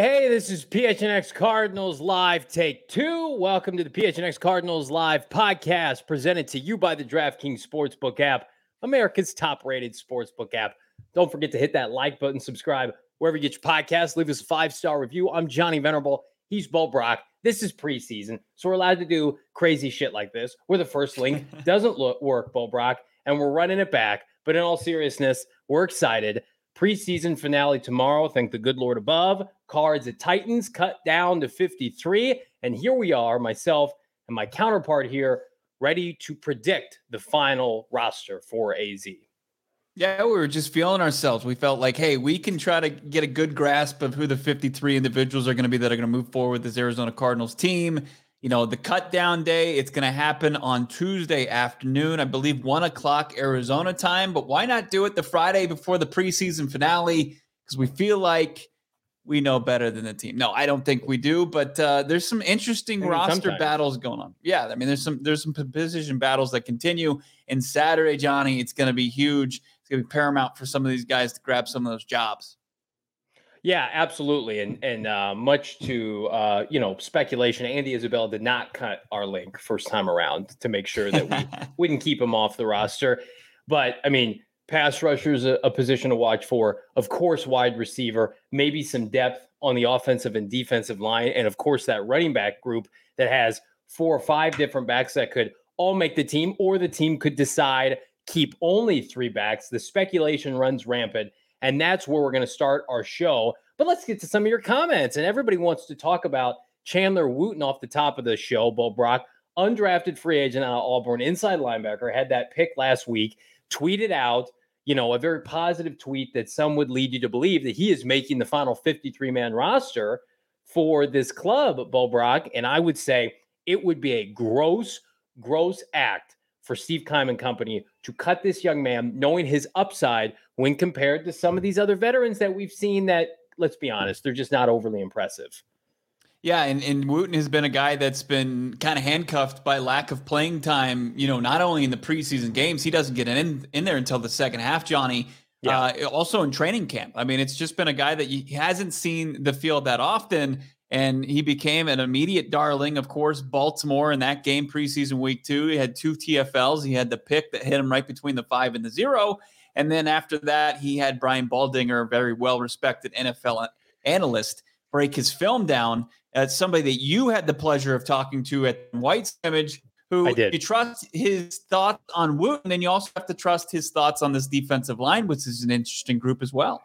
Hey, this is PHNX Cardinals Live Take Two. Welcome to the PHNX Cardinals Live podcast presented to you by the DraftKings Sportsbook app, America's top rated sportsbook app. Don't forget to hit that like button, subscribe wherever you get your podcast, leave us a five star review. I'm Johnny Venerable. He's Bo Brock. This is preseason, so we're allowed to do crazy shit like this. Where the first link doesn't look, work, Bo Brock, and we're running it back. But in all seriousness, we're excited. Preseason finale tomorrow. Thank the good Lord above. Cards at Titans cut down to 53. And here we are, myself and my counterpart here, ready to predict the final roster for AZ. Yeah, we were just feeling ourselves. We felt like, hey, we can try to get a good grasp of who the 53 individuals are going to be that are going to move forward with this Arizona Cardinals team. You know, the cut down day, it's going to happen on Tuesday afternoon, I believe one o'clock Arizona time. But why not do it the Friday before the preseason finale? Because we feel like we know better than the team. No, I don't think we do, but uh, there's some interesting Maybe roster battles going on. Yeah, I mean, there's some there's some position battles that continue. And Saturday, Johnny, it's going to be huge. It's going to be paramount for some of these guys to grab some of those jobs. Yeah, absolutely. And and uh, much to uh, you know speculation, Andy Isabella did not cut our link first time around to make sure that we wouldn't keep him off the roster. But I mean, pass rushers a, a position to watch for. Of course, wide receiver, maybe some depth on the offensive and defensive line, and of course that running back group that has four or five different backs that could all make the team, or the team could decide keep only three backs. The speculation runs rampant. And that's where we're going to start our show. But let's get to some of your comments. And everybody wants to talk about Chandler Wooten off the top of the show. Bo Brock, undrafted free agent out of Auburn, inside linebacker, had that pick last week, tweeted out, you know, a very positive tweet that some would lead you to believe that he is making the final 53 man roster for this club, Bo Brock. And I would say it would be a gross, gross act for Steve Keim and company to cut this young man, knowing his upside when compared to some of these other veterans that we've seen that, let's be honest, they're just not overly impressive. Yeah, and, and Wooten has been a guy that's been kind of handcuffed by lack of playing time, you know, not only in the preseason games, he doesn't get in, in there until the second half, Johnny. Yeah. Uh, also in training camp. I mean, it's just been a guy that he hasn't seen the field that often. And he became an immediate darling. Of course, Baltimore in that game, preseason week two, he had two TFLs. He had the pick that hit him right between the five and the zero. And then after that, he had Brian Baldinger, a very well respected NFL analyst, break his film down. As somebody that you had the pleasure of talking to at White Scrimmage, who I did. you trust his thoughts on Wooten, and you also have to trust his thoughts on this defensive line, which is an interesting group as well.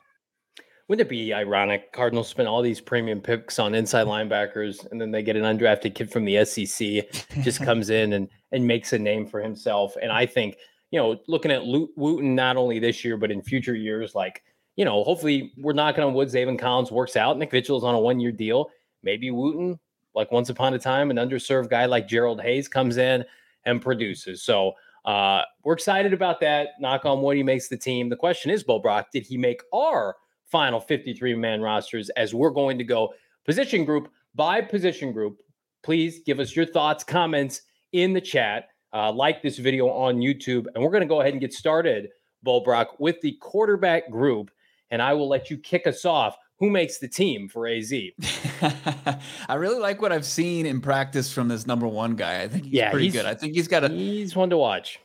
Wouldn't it be ironic? Cardinals spend all these premium picks on inside linebackers, and then they get an undrafted kid from the SEC, just comes in and and makes a name for himself. And I think, you know, looking at Wooten not only this year but in future years, like you know, hopefully we're knocking on wood. Zaven Collins works out. Nick Vigil's on a one year deal. Maybe Wooten, like once upon a time, an underserved guy like Gerald Hayes comes in and produces. So uh, we're excited about that. Knock on wood, he makes the team. The question is, Bo Brock, did he make our final 53 man rosters as we're going to go position group by position group? Please give us your thoughts, comments in the chat. Uh, like this video on YouTube, and we're going to go ahead and get started, Bo Brock, with the quarterback group. And I will let you kick us off. who makes the team for AZ. I really like what I've seen in practice from this number one guy. I think he's yeah, pretty he's, good. I think he's got a he's one to watch.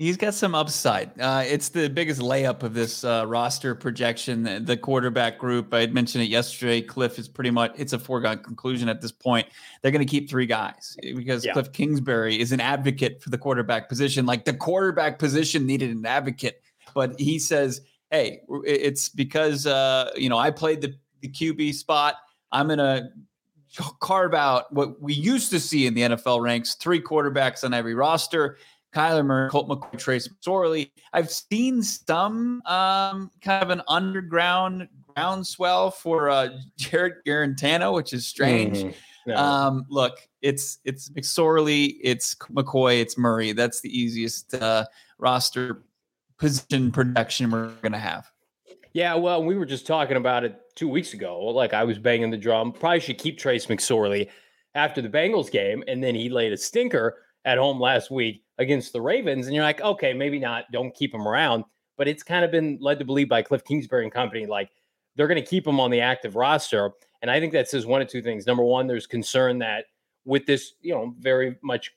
He's got some upside. Uh, it's the biggest layup of this uh, roster projection. The, the quarterback group, I had mentioned it yesterday. Cliff is pretty much it's a foregone conclusion at this point. They're going to keep three guys because yeah. Cliff Kingsbury is an advocate for the quarterback position. Like the quarterback position needed an advocate, but he says, "Hey, it's because uh, you know I played the, the QB spot. I'm going to carve out what we used to see in the NFL ranks: three quarterbacks on every roster." Kyler Murray, Colt McCoy, Trace McSorley. I've seen some um, kind of an underground groundswell for uh, Jarrett Guarantano, which is strange. Mm-hmm. No. Um, look, it's it's McSorley, it's McCoy, it's Murray. That's the easiest uh, roster position production we're going to have. Yeah, well, we were just talking about it two weeks ago. Like I was banging the drum. Probably should keep Trace McSorley after the Bengals game, and then he laid a stinker at home last week against the Ravens, and you're like, okay, maybe not, don't keep him around. But it's kind of been led to believe by Cliff Kingsbury and company, like they're going to keep him on the active roster. And I think that says one of two things. Number one, there's concern that with this, you know, very much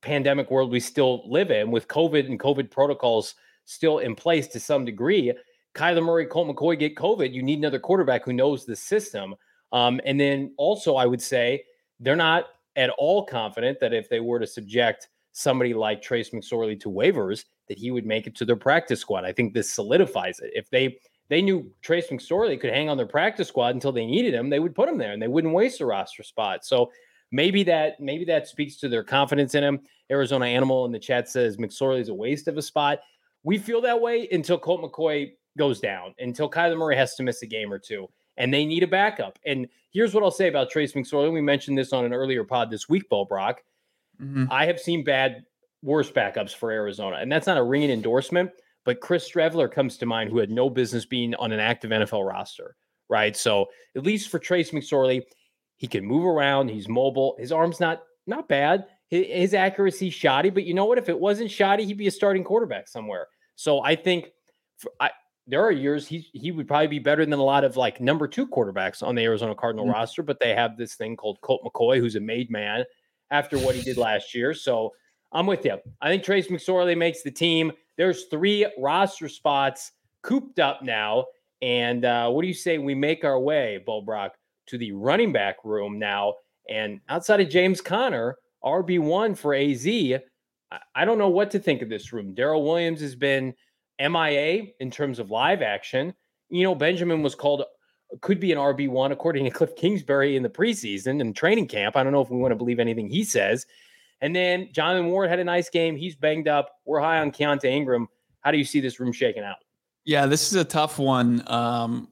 pandemic world we still live in, with COVID and COVID protocols still in place to some degree, Kyler Murray, Colt McCoy get COVID, you need another quarterback who knows the system. Um, and then also, I would say they're not at all confident that if they were to subject somebody like Trace McSorley to waivers, that he would make it to their practice squad. I think this solidifies it. If they they knew Trace McSorley could hang on their practice squad until they needed him, they would put him there and they wouldn't waste a roster spot. So maybe that maybe that speaks to their confidence in him. Arizona Animal in the chat says McSorley is a waste of a spot. We feel that way until Colt McCoy goes down, until Kyler Murray has to miss a game or two, and they need a backup. And here's what I'll say about Trace McSorley. We mentioned this on an earlier pod this week, Bo Brock. Mm-hmm. I have seen bad, worse backups for Arizona, and that's not a ringing endorsement. But Chris Streveler comes to mind, who had no business being on an active NFL roster, right? So at least for Trace McSorley, he can move around. He's mobile. His arm's not not bad. His, his accuracy shoddy, but you know what? If it wasn't shoddy, he'd be a starting quarterback somewhere. So I think for, I, there are years he he would probably be better than a lot of like number two quarterbacks on the Arizona Cardinal mm-hmm. roster, but they have this thing called Colt McCoy, who's a made man after what he did last year. So I'm with you. I think Trace McSorley makes the team. There's three roster spots cooped up now. And uh, what do you say we make our way, Bo Brock, to the running back room now? And outside of James Conner, RB1 for AZ, I, I don't know what to think of this room. Darrel Williams has been MIA in terms of live action. You know, Benjamin was called could be an RB1 according to Cliff Kingsbury in the preseason and training camp. I don't know if we want to believe anything he says. And then Jonathan Ward had a nice game. He's banged up. We're high on Keaontay Ingram. How do you see this room shaking out? Yeah, this is a tough one. Um,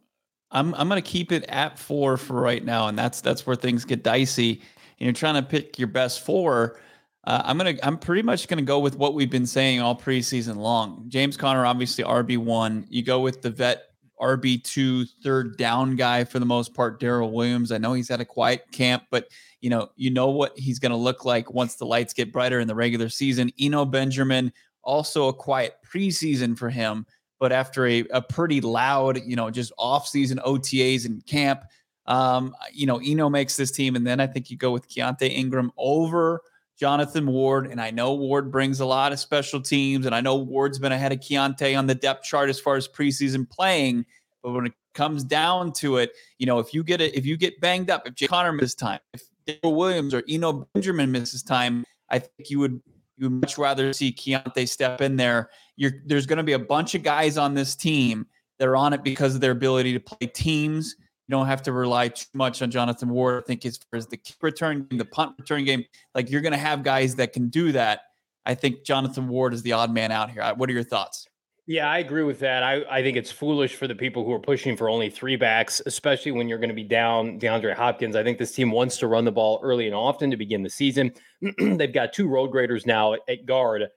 I'm I'm to keep it at four for right now, and that's that's where things get dicey. And you're trying to pick your best four. Uh, I'm gonna I'm pretty much gonna go with what we've been saying all preseason long. James Conner, obviously RB one. You go with the vet RB2 third down guy for the most part, Darrel Williams. I know he's at a quiet camp, but you know, you know what he's to look like once the lights get brighter in the regular season. Eno Benjamin, also a quiet preseason for him, but after a, a pretty loud, you know, just off-season OTAs and camp, um, you know, Eno makes this team. And then I think you go with Keaontay Ingram over Jonathan Ward. And I know Ward brings a lot of special teams, and I know Ward's been ahead of Keaontay on the depth chart as far as preseason playing. But when it comes down to it, you know, if you get it, if you get banged up, if Jay Conner misses time, if Darrel Williams or Eno Benjamin misses time, I think you would you would much rather see Keaontay step in there. You're, there's going to be a bunch of guys on this team that are on it because of their ability to play teams you don't have to rely too much on Jonathan Ward. I think as far as the kick return game, the punt return game, like you're going to have guys that can do that. I think Jonathan Ward is the odd man out here. What are your thoughts? Yeah, I agree with that. I, I think it's foolish for the people who are pushing for only three backs, especially when you're going to be down DeAndre Hopkins. I think this team wants to run the ball early and often to begin the season. They've got two road graders now at, at guard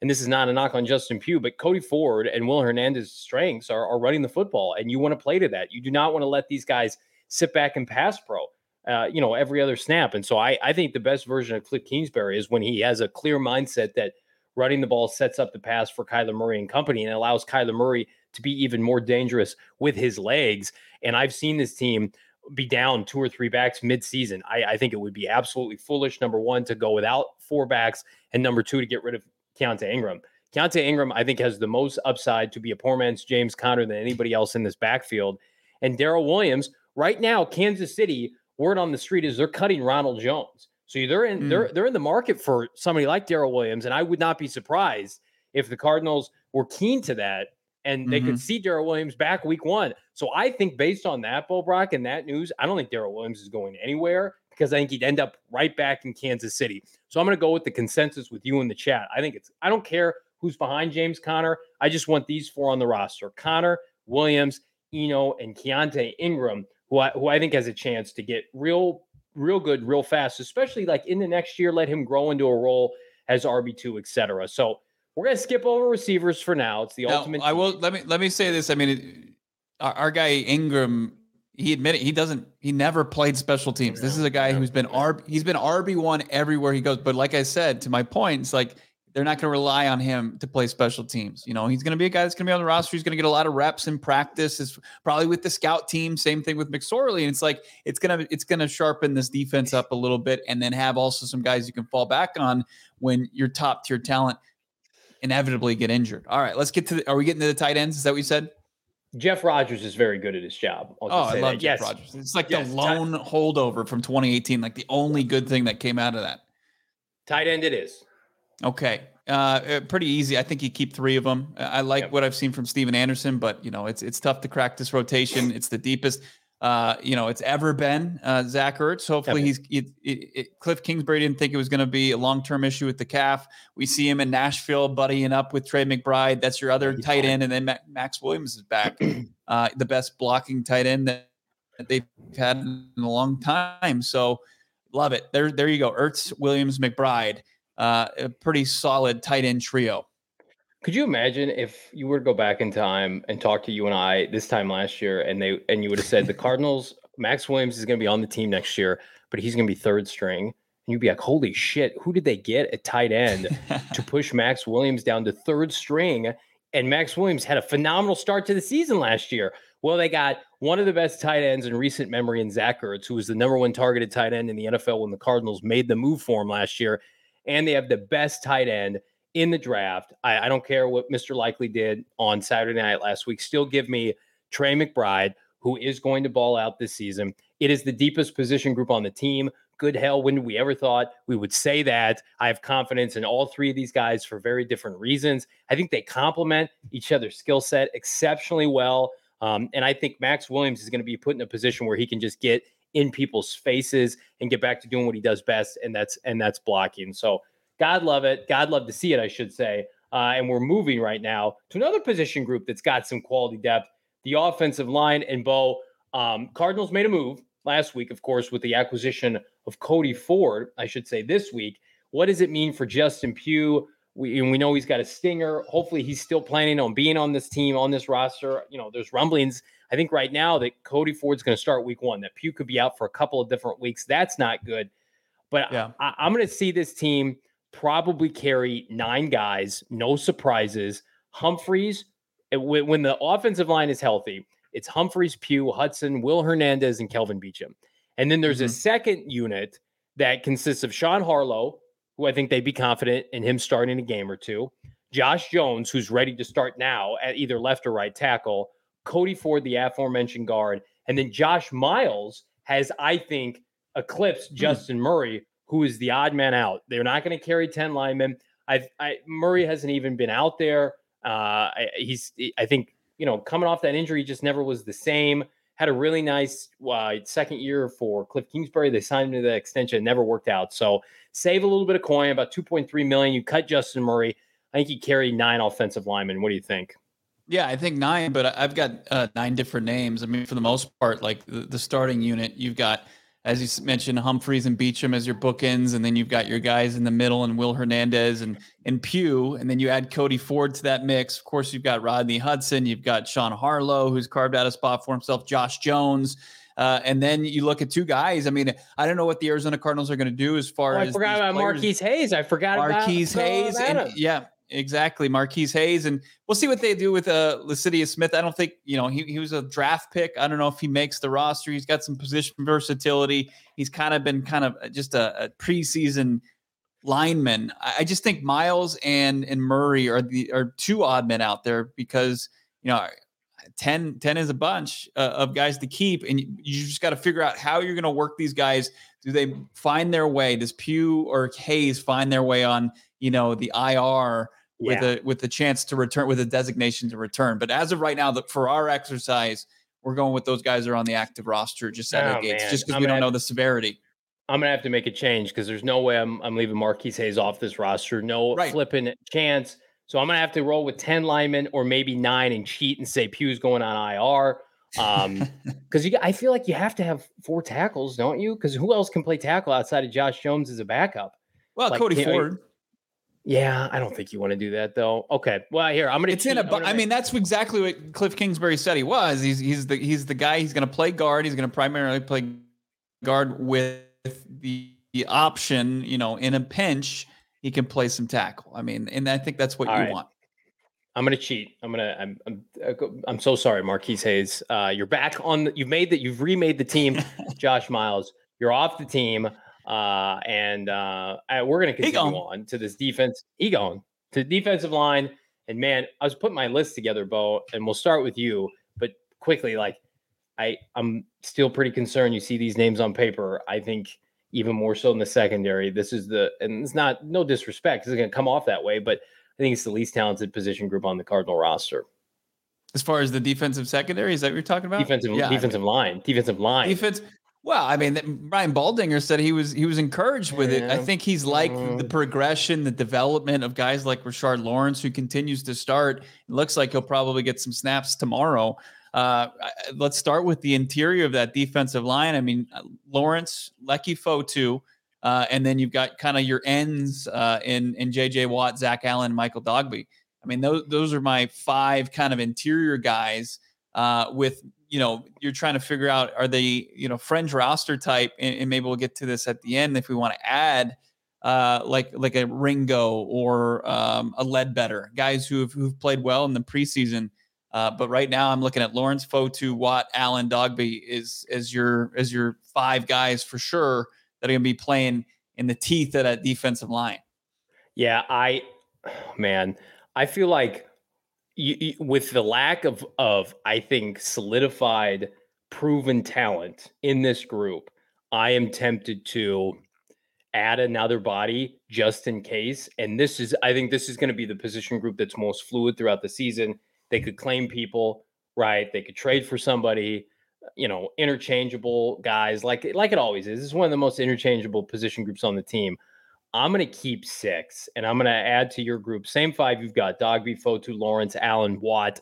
and this is not a knock on Justin Pugh, but Cody Ford and Will Hernandez's strengths are, are running the football, and you want to play to that. You do not want to let these guys sit back and pass pro, uh, you know, every other snap. And so I, I think the best version of Cliff Kingsbury is when he has a clear mindset that running the ball sets up the pass for Kyler Murray and company and allows Kyler Murray to be even more dangerous with his legs. And I've seen this team be down two or three backs midseason. I, I think it would be absolutely foolish, number one, to go without four backs, and number two, to get rid of Keaontay Ingram. Keaontay Ingram, I think, has the most upside to be a poor man's James Conner than anybody else in this backfield. And Darrel Williams, right now, Kansas City, word on the street is they're cutting Ronald Jones. So they're in mm. they're they're in the market for somebody like Darrel Williams, and I would not be surprised if the Cardinals were keen to that and they mm-hmm. could see Darrel Williams back week one. So I think based on that, Bo Brock, and that news, I don't think Darrel Williams is going anywhere because I think he'd end up right back in Kansas City. So I'm going to go with the consensus with you in the chat. I think it's I don't care who's behind James Conner. I just want these four on the roster: Conner, Williams, Eno, and Keaontay Ingram, who I, who I think has a chance to get real, real good, real fast, especially like in the next year. Let him grow into a role as RB two, etc. So we're gonna skip over receivers for now. It's the now, ultimate. I will let me let me say this. I mean, it, our, our, guy Ingram, he admitted he doesn't. He never played special teams. This is a guy who's been RB. He's been RB one everywhere he goes. But like I said, to my point, it's like they're not going to rely on him to play special teams. You know, he's going to be a guy that's going to be on the roster. He's going to get a lot of reps in practice. Is probably with the scout team. Same thing with McSorley. And it's like it's gonna it's gonna sharpen this defense up a little bit, and then have also some guys you can fall back on when your top tier talent inevitably get injured. All right, let's get to. The, are we getting to the tight ends? Is that what you said? Jeff Rodgers is very good at his job. oh, I love that. Jeff yes. Rodgers. It's like yes. the lone tight- holdover from 2018, like the only good thing that came out of that. Tight end, it is. Okay, uh, uh pretty easy. I think you keep three of them. I like yep. what I've seen from Stephen Anderson, but you know it's it's tough to crack this rotation. It's the deepest uh, you know, it's ever been uh, Zach Ertz. Hopefully, he's it, it, it, Cliff Kingsbury didn't think it was going to be a long term issue with the calf. We see him in Nashville buddying up with Trey McBride. That's your other tight end, and then Maxx Williams is back, uh, the best blocking tight end that, that they've had in a long time. So, love it. There, there you go. Ertz, Williams, McBride, uh, a pretty solid tight end trio. Could you imagine if you were to go back in time and talk to you and I this time last year, and they and you would have said the Cardinals, Maxx Williams is going to be on the team next year, but he's going to be third string, and you'd be like, "Holy shit! Who did they get at tight end to push Maxx Williams down to third string?" And Maxx Williams had a phenomenal start to the season last year. Well, they got one of the best tight ends in recent memory in Zach Ertz, who was the number one targeted tight end in the NFL when the Cardinals made the move for him last year. And they have the best tight end in the draft. I, I don't care what Mr. Likely did on Saturday night last week. Still give me Trey McBride, who is going to ball out this season. It is the deepest position group on the team. Good hell, when we ever thought we would say that? I have confidence in all three of these guys for very different reasons. I think they complement each other's skill set exceptionally well. Um, and I think Maxx Williams is going to be put in a position where he can just get in people's faces and get back to doing what he does best, and that's and that's blocking. So God love it. God love to see it, I should say. Uh, and we're moving right now to another position group that's got some quality depth the offensive line. And Bo, um, Cardinals made a move last week, of course, with the acquisition of Cody Ford, I should say this week. What does it mean for Justin Pugh? We, we know he's got a stinger. Hopefully, he's still planning on being on this team, on this roster. You know, there's rumblings, I think, right now that Cody Ford's going to start week one, that Pugh could be out for a couple of different weeks. That's not good. But yeah. I, I'm going to see this team probably carry nine guys, no surprises. Humphreys, when the offensive line is healthy, it's Humphreys, Pugh, Hudson, Will Hernandez, and Kelvin Beachum. And then there's mm-hmm. a second unit that consists of Sean Harlow, who I think they'd be confident in him starting a game or two, Josh Jones, who's ready to start now at either left or right tackle, Cody Ford, the aforementioned guard, and then Josh Miles has, I think, eclipsed mm. Justin Murray who is the odd man out. They're not going to carry 10 linemen. I've, I, Murray hasn't even been out there. Uh, I, he's, I think, you know, coming off that injury, just never was the same. Had a really nice uh, second year for Cliff Kingsbury. They signed him to the extension, never worked out. So save a little bit of coin, about 2.3 million. You cut Justin Murray. I think he carried nine offensive linemen. What do you think? Yeah, I think nine, but I've got uh, nine different names. I mean, for the most part, like the, the starting unit, you've got as you mentioned, Humphreys and Beachum as your bookends, and then you've got your guys in the middle and Will Hernandez and and Pugh, and then you add Cody Ford to that mix. Of course, you've got Rodney Hudson, you've got Sean Harlow, who's carved out a spot for himself, Josh Jones. Uh, and then you look at two guys. I mean, I don't know what the Arizona Cardinals are going to do as far oh, as. I forgot about Marquis Hayes. I forgot Marquis about Hayes. And, yeah, exactly. Marquis Hayes, and we'll see what they do with uh Lecitus Smith. I don't think you know he, he was a draft pick. I don't know if he makes the roster. He's got some position versatility. He's kind of been kind of uh, just a, a preseason lineman. I, I just think Miles and and Murray are the are two odd men out there because you know 10, 10 is a bunch uh, of guys to keep, and you, you just got to figure out how you're going to work these guys. Do they find their way? Does Pugh or Hayes find their way on you know the IR with yeah. a with the chance to return with a designation to return? But as of right now, the, for our exercise, we're going with those guys are on the active roster just out oh, of gates, man. just because we don't know the severity. I'm gonna have to make a change because there's no way I'm I'm leaving Marquis Hayes off this roster. No right. flipping chance. So I'm gonna have to roll with 10 linemen or maybe nine and cheat and say Pugh's going on IR. Um, because you I feel like you have to have four tackles, don't you? Because who else can play tackle outside of Josh Jones as a backup? Well, like, Cody Ford. Yeah, I don't think you want to do that though. Okay, well here I'm gonna. It's cheat. in a. Bu- I mean, that's exactly what Cliff Kingsbury said he was. He's he's the he's the guy. He's going to play guard. He's going to primarily play guard with the, the option, you know, in a pinch he can play some tackle. I mean, and I think that's what All you right. want. I'm gonna cheat. I'm gonna. I'm. I'm. Uh, I'm so sorry, Marquis Hayes. Uh, you're back on. The, you've made that. You've remade the team, Josh Miles. You're off the team, uh, and uh, we're gonna continue on to this defense. He going to defensive line. And man, I was putting my list together, Bo, and we'll start with you. But quickly, like, I I'm still pretty concerned. You see these names on paper. I think even more so in the secondary. This is the, and it's not no disrespect. It's going to come off that way, but I think it's the least talented position group on the Cardinal roster. As far as the defensive secondary, is that what you're talking about? Defensive, yeah, defensive I mean, line, defensive line, defense. Well, I mean, Brian Baldinger said he was he was encouraged with yeah. it. I think he's like mm. the progression, the development of guys like Rashard Lawrence, who continues to start. It looks like he'll probably get some snaps tomorrow. Uh, let's start with the interior of that defensive line. I mean, uh, Lawrence, Leki Fotu, uh, and then you've got kind of your ends uh, in in JJ Watt, Zach Allen, Michael Dogbe. I mean, those those are my five kind of interior guys. Uh, with you know, you're trying to figure out are they you know fringe roster type, and, and maybe we'll get to this at the end if we want to add uh, like like a Ringo or um, a Ledbetter, guys who have who've played well in the preseason. Uh, but right now, I'm looking at Lawrence Fotu, Watt, Allen, Dogbe is as your as your five guys for sure that are going to be playing in the teeth of that defensive line. Yeah, I man, I feel like you, you, with the lack of of I think solidified, proven talent in this group, I am tempted to add another body just in case. And this is, I think, this is going to be the position group that's most fluid throughout the season they could claim people, right? They could trade for somebody, you know, interchangeable guys like like it always is. Is one of the most interchangeable position groups on the team. I'm going to keep six, and I'm going to add to your group same five you've got: Dogbe, Fotu, Lawrence, Allen, Watt.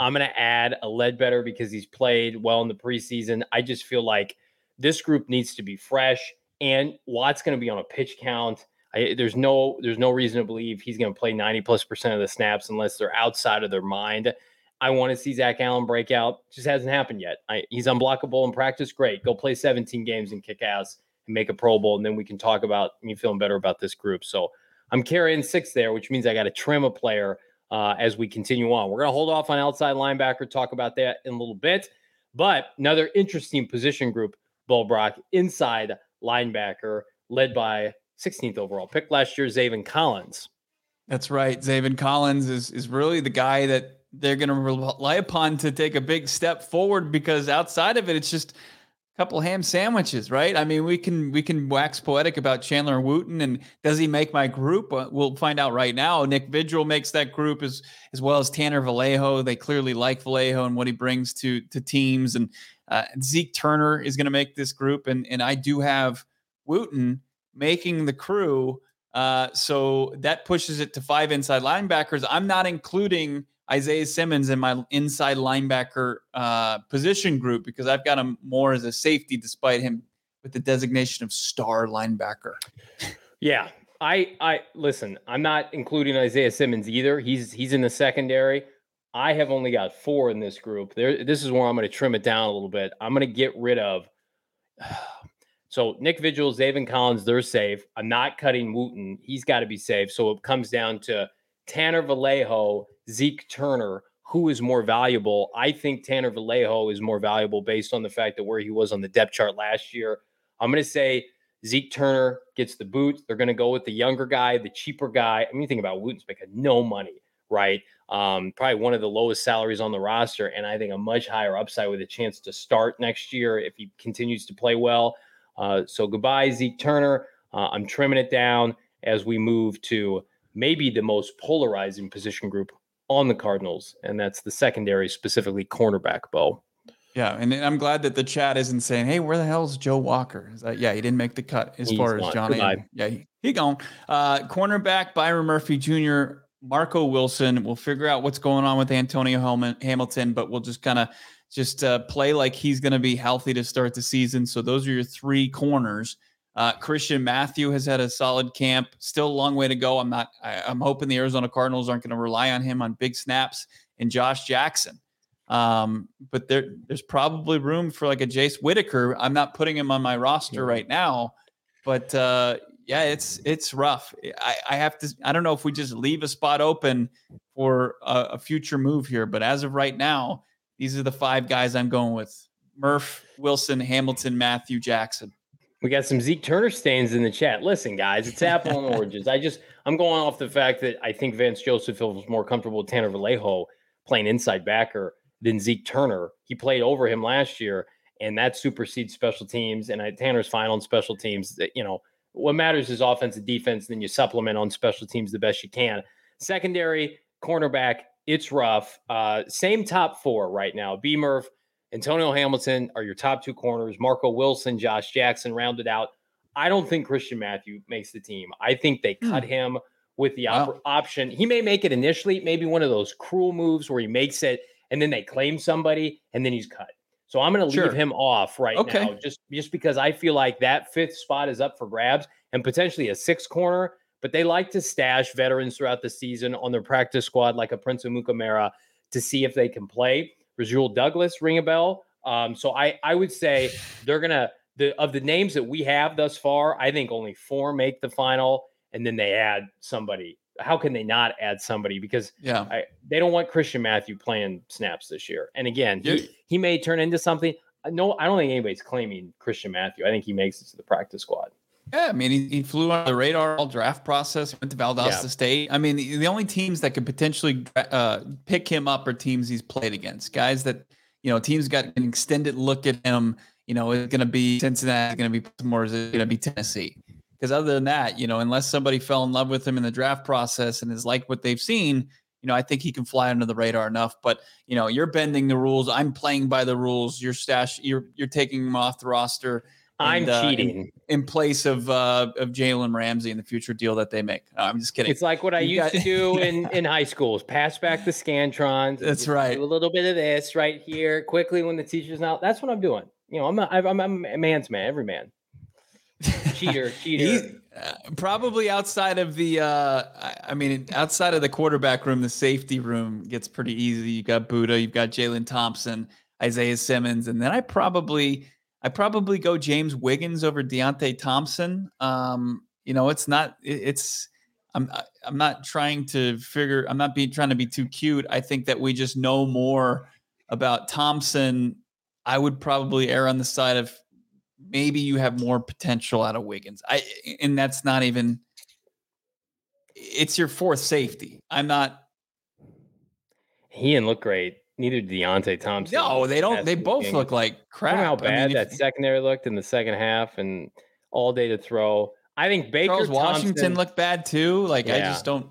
I'm going to add a Ledbetter because he's played well in the preseason. I just feel like this group needs to be fresh, and Watt's going to be on a pitch count. I, there's no there's no reason to believe he's going to play 90 plus percent of the snaps unless they're outside of their mind. I want to see Zach Allen break out. Just hasn't happened yet. I, he's unblockable in practice. Great. Go play 17 games and kick ass and make a Pro Bowl. And then we can talk about me feeling better about this group. So I'm carrying six there, which means I got to trim a player uh, as we continue on. We're going to hold off on outside linebacker, talk about that in a little bit. But another interesting position group, Bull Brock, inside linebacker, led by 16th overall pick last year, Zaven Collins. That's right. Zaven Collins is is really the guy that they're going to rely upon to take a big step forward because outside of it, it's just couple ham sandwiches, right? I mean, we can we can wax poetic about Chandler Wooten and does he make my group? We'll find out right now. Nick Vigil makes that group as as well as Tanner Vallejo. They clearly like Vallejo and what he brings to to teams. And uh, Zeke Turner is going to make this group, and and I do have Wooten making the crew. Uh, so that pushes it to five inside linebackers. I'm not including Isaiah Simmons in my inside linebacker uh, position group because I've got him more as a safety, despite him with the designation of star linebacker. Yeah, I I listen. I'm not including Isaiah Simmons either. He's he's in the secondary. I have only got four in this group. There, this is where I'm going to trim it down a little bit. I'm going to get rid of. So Nick Vigil, Zaven Collins, they're safe. I'm not cutting Wooten. He's got to be safe. So it comes down to Tanner Vallejo, Zeke Turner, who is more valuable? I think Tanner Vallejo is more valuable based on the fact that where he was on the depth chart last year. I'm going to say Zeke Turner gets the boot. They're going to go with the younger guy, the cheaper guy. I mean, you think about Wooten's making no money, right? Um, probably one of the lowest salaries on the roster, and I think a much higher upside with a chance to start next year if he continues to play well. Uh, so goodbye, Zeke Turner. Uh, I'm trimming it down as we move to maybe the most polarizing position group on the Cardinals, and that's the secondary, specifically cornerback, Bo. Yeah, and I'm glad that the chat isn't saying, "Hey, where the hell is Joe Walker?" Is that yeah, he didn't make the cut as He's far as Johnny. yeah, he, he gone. Uh, cornerback Byron Murphy Jr., Marco Wilson. We'll figure out what's going on with Antonio Hamilton, but we'll just kind of just uh, play like he's going to be healthy to start the season. So those are your three corners. Uh, Christian Matthew has had a solid camp. Still a long way to go. I'm not. I, am hoping the Arizona Cardinals aren't going to rely on him on big snaps. And Josh Jackson. Um, but there, there's probably room for like a Jace Whitaker. I'm not putting him on my roster yeah. right now, but uh, yeah, it's it's rough. I, I have to. I don't know if we just leave a spot open for a, a future move here, but as of right now, these are the five guys I'm going with: Murph, Wilson, Hamilton, Matthew, Jackson. We got some Zeke Turner stains in the chat. Listen, guys, it's apple and oranges. I just I'm going off the fact that I think Vance Joseph feels more comfortable with Tanner Vallejo playing inside backer than Zeke Turner. He played over him last year, and that supersedes special teams. And Tanner's fine on special teams. You know what matters is offense and defense. And then you supplement on special teams the best you can. Secondary cornerback, it's rough. Uh, same top four right now. B Murph, Antonio Hamilton are your top two corners. Marco Wilson, Josh Jackson rounded out. I don't think Christian Matthew makes the team. I think they cut hmm. him with the op- option. He may make it initially, maybe one of those cruel moves where he makes it and then they claim somebody and then he's cut. So I'm going to sure. leave him off right okay. now, just just because I feel like that fifth spot is up for grabs and potentially a sixth corner. But they like to stash veterans throughout the season on their practice squad, like a Prince Amukamara, to see if they can play. Rasul Douglas ring a bell. Um, so I I would say they're gonna the of the names that we have thus far, I think only four make the final, and then they add somebody how can they not add somebody because yeah I, they don't want Christian Matthew playing snaps this year. And again, he, he may turn into something. No, I don't think anybody's claiming Christian Matthew. I think he makes it to the practice squad. Yeah, I mean, he, he flew on the radar all draft process, went to Valdosta yeah. State. I mean, the, the, only teams that could potentially uh, pick him up are teams he's played against, guys that, you know, teams got an extended look at him. You know, it's going to be Cincinnati, it's going to be Baltimore, it's going to be Tennessee. Because other than that, you know, unless somebody fell in love with him in the draft process and is like what they've seen, you know, I think he can fly under the radar enough. But you know, you're bending the rules. I'm playing by the rules. You're stash. You're you're taking him off the roster. I'm uh, cheating in, in, place of uh, of Jalen Ramsey in the future deal that they make. No, I'm just kidding. It's like what I you used got- to do in in high schools: pass back the scantrons. That's right. Do a little bit of this right here quickly when the teacher's out. That's what I'm doing. You know, I'm a, I'm, a man's man, every man cheater, cheater. He, uh, probably outside of the, uh, I mean, outside of the quarterback room, the safety room gets pretty easy. You got Budda, you've got Jalen Thompson, Isaiah Simmons, and then I probably, I probably go James Wiggins over Deionte Thompson. Um, you know, it's not, it's. I'm I'm not trying to figure. I'm not being trying to be too cute. I think that we just know more about Thompson. I would probably err on the side of maybe you have more potential out of Wiggins. I and that's not even it's your fourth safety. I'm not he didn't look great. Neither Deionte Thompson. No, they don't. They both look like crap. how bad I mean, that secondary looked in the second half and all day to throw. I think Baker Charles Washington Thompson looked bad too. Like yeah. I just don't.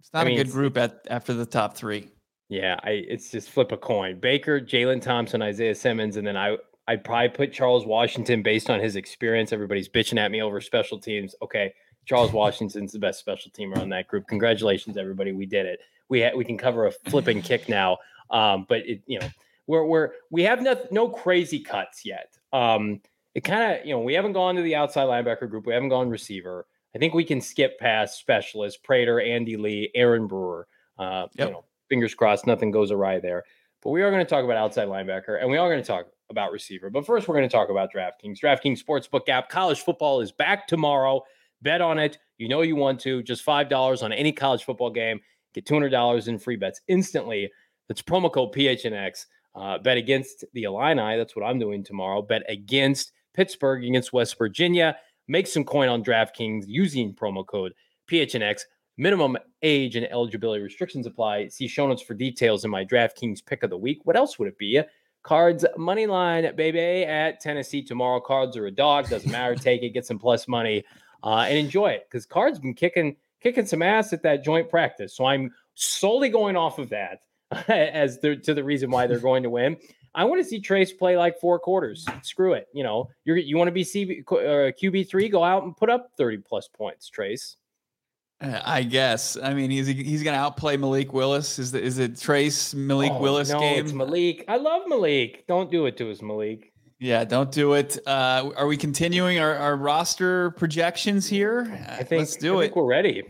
It's not I mean, a good group at after the top three. Yeah, I it's just flip a coin. Baker, Jalen Thompson, Isaiah Simmons, and then I I'd probably put Charles Washington based on his experience. Everybody's bitching at me over special teams. Okay, Charles Washington's the best special teamer on that group. Congratulations, everybody. We did it. We ha- we can cover a flipping kick now. Um, but it, you know, we're we're we have no no crazy cuts yet. Um, it kind of you know we haven't gone to the outside linebacker group. We haven't gone receiver. I think we can skip past specialists, Prater, Andy Lee, Aaron Brewer. Uh, yep. You know, fingers crossed, nothing goes awry there. But we are going to talk about outside linebacker, and we are going to talk about receiver. But first, we're going to talk about DraftKings. DraftKings Sportsbook app. College football is back tomorrow. Bet on it. You know you want to. Just $5 on any college football game. Get $200 in free bets instantly. That's promo code PHNX. Uh, bet against the Illini. That's what I'm doing tomorrow. Bet against Pittsburgh, against West Virginia. Make some coin on DraftKings using promo code PHNX. Minimum age and eligibility restrictions apply. See show notes for details in my DraftKings pick of the week. What else would it be? Cards money line, baby, at Tennessee tomorrow. Cards are a dog. Doesn't matter. Take it. Get some plus money uh, and enjoy it because Cards been kicking kicking some ass at that joint practice. So I'm solely going off of that as the, to the reason why they're going to win. I want to see Trace play like four quarters. Screw it. You know, you you want to be CB, uh, QB three, go out and put up thirty plus points, Trace. Uh, I guess. I mean, he's he's going to outplay Malik Willis. Is the, is it Trace Malik oh, Willis no, game? It's Malik. I love Malik. Don't do it to us, Malik. Yeah, don't do it. Uh, are we continuing our, our roster projections here? I think let's do I it. we're ready.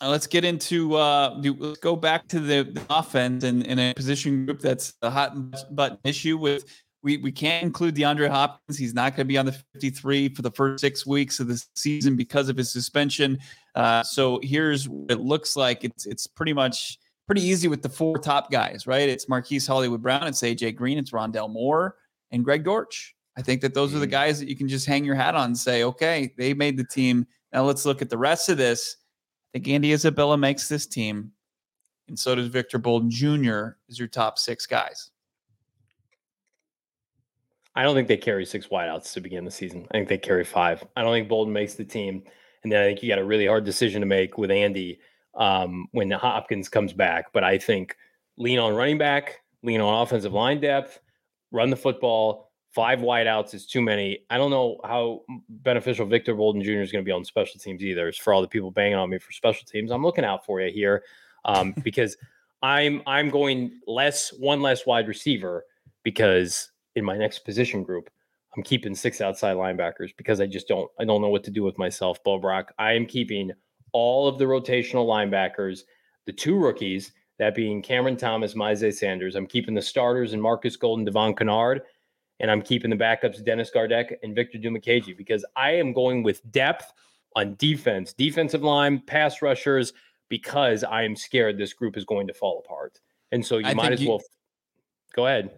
Uh, let's get into uh, let's go back to the, the offense and in a position group that's a hot button issue with we we can't include DeAndre Hopkins. He's not going to be on the 53 for the first six weeks of the season because of his suspension. Uh, so here's what it looks like. It's it's pretty much pretty easy with the four top guys, right? It's Marquise Hollywood Brown, it's AJ Green, it's Rondale Moore, and Greg Dortch. I think that those are the mm. guys that you can just hang your hat on and say, okay, they made the team. Now let's look at the rest of this. I think Andy Isabella makes this team, and so does Victor Bolden Jr. is your top six guys. I don't think they carry six wideouts to begin the season. I think they carry five. I don't think Bolden makes the team. And then I think you got a really hard decision to make with Andy um, when Hopkins comes back. But I think lean on running back, lean on offensive line depth, run the football. Five wideouts is too many. I don't know how beneficial Victor Bolden Jr. is going to be on special teams either. It's for all the people banging on me for special teams. I'm looking out for you here um, because I'm I'm going less one less wide receiver because in my next position group, I'm keeping six outside linebackers because I just don't I don't know what to do with myself, Bo Brock. I am keeping all of the rotational linebackers, the two rookies, that being Cameron Thomas, Myjai Sanders. I'm keeping the starters and Marcus Golden, Devon Kennard, and I'm keeping the backups Dennis Gardeck and Victor Dimukeje because I am going with depth on defense, defensive line, pass rushers, because I am scared this group is going to fall apart. And so you I might as you, well go ahead.